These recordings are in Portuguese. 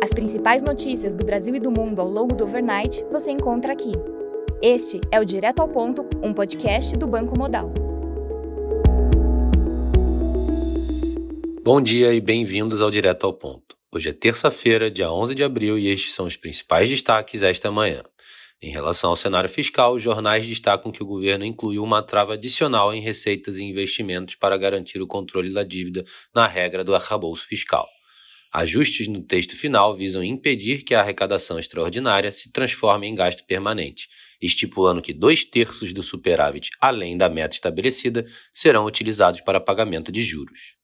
As principais notícias do Brasil e do mundo ao longo do overnight você encontra aqui. Este é o Direto ao Ponto, um podcast do Banco Modal. Bom dia e bem-vindos ao Direto ao Ponto. Hoje é terça-feira, dia 11 de abril, e estes são os principais destaques esta manhã. Em relação ao cenário fiscal, os jornais destacam que o governo incluiu uma trava adicional em receitas e investimentos para garantir o controle da dívida na regra do arcabouço fiscal. Ajustes no texto final visam impedir que a arrecadação extraordinária se transforme em gasto permanente, estipulando que dois terços do superávit, além da meta estabelecida, serão utilizados para pagamento de juros.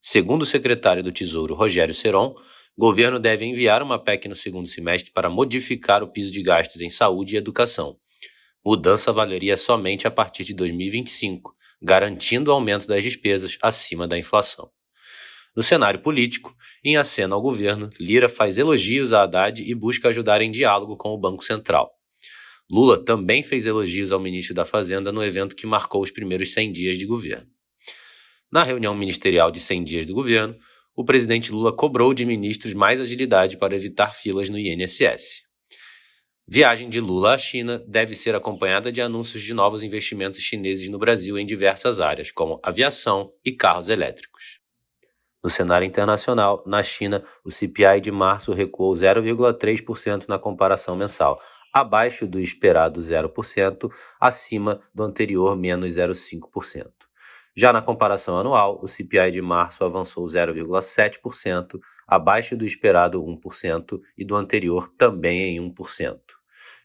Segundo o secretário do Tesouro, Rogério Seron, governo deve enviar uma PEC no segundo semestre para modificar o piso de gastos em saúde e educação. Mudança valeria somente a partir de 2025, garantindo o aumento das despesas acima da inflação. No cenário político, em aceno ao governo, Lira faz elogios a Haddad e busca ajudar em diálogo com o Banco Central. Lula também fez elogios ao ministro da Fazenda no evento que marcou os primeiros 100 dias de governo. Na reunião ministerial de 100 dias do governo, o presidente Lula cobrou de ministros mais agilidade para evitar filas no INSS. Viagem de Lula à China deve ser acompanhada de anúncios de novos investimentos chineses no Brasil em diversas áreas, como aviação e carros elétricos. No cenário internacional, na China, o CPI de março recuou 0,3% na comparação mensal, abaixo do esperado 0%, acima do anterior menos 0,5%. Já na comparação anual, o CPI de março avançou 0,7%, abaixo do esperado 1% e do anterior também em 1%.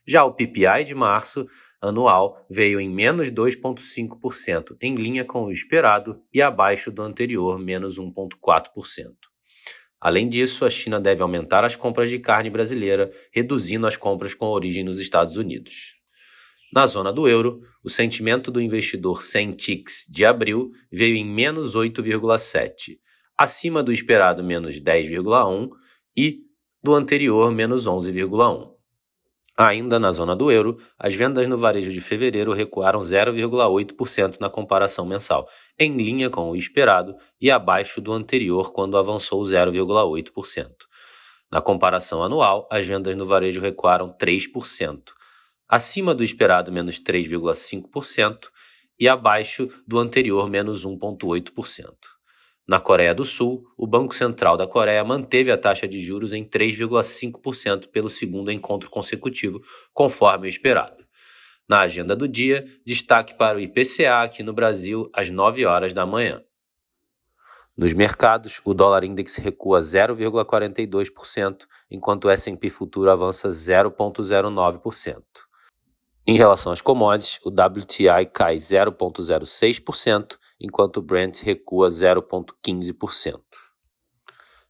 Já o PPI de março anual veio em menos 2,5%, em linha com o esperado e abaixo do anterior, menos 1,4%. Além disso, a China deve aumentar as compras de carne brasileira, reduzindo as compras com origem nos Estados Unidos. Na zona do euro, o sentimento do investidor sem ticks de abril veio em menos 8,7, acima do esperado menos 10,1 e do anterior menos 11,1. Ainda na zona do euro, as vendas no varejo de fevereiro recuaram 0,8% na comparação mensal, em linha com o esperado e abaixo do anterior, quando avançou 0,8%. Na comparação anual, as vendas no varejo recuaram 3%, acima do esperado menos 3,5% e abaixo do anterior menos 1,8%. Na Coreia do Sul, o Banco Central da Coreia manteve a taxa de juros em 3,5% pelo segundo encontro consecutivo, conforme o esperado. Na agenda do dia, destaque para o IPCA aqui no Brasil às 9 horas da manhã. Nos mercados, o dólar index recua 0,42%, enquanto o S&P futuro avança 0,09%. Em relação às commodities, o WTI cai 0,06%, enquanto o Brent recua 0,15%.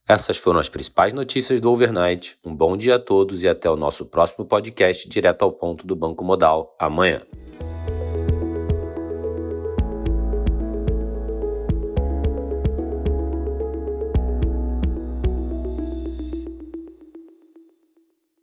Essas foram as principais notícias do overnight. Um bom dia a todos e até o nosso próximo podcast direto ao ponto do Banco Modal amanhã.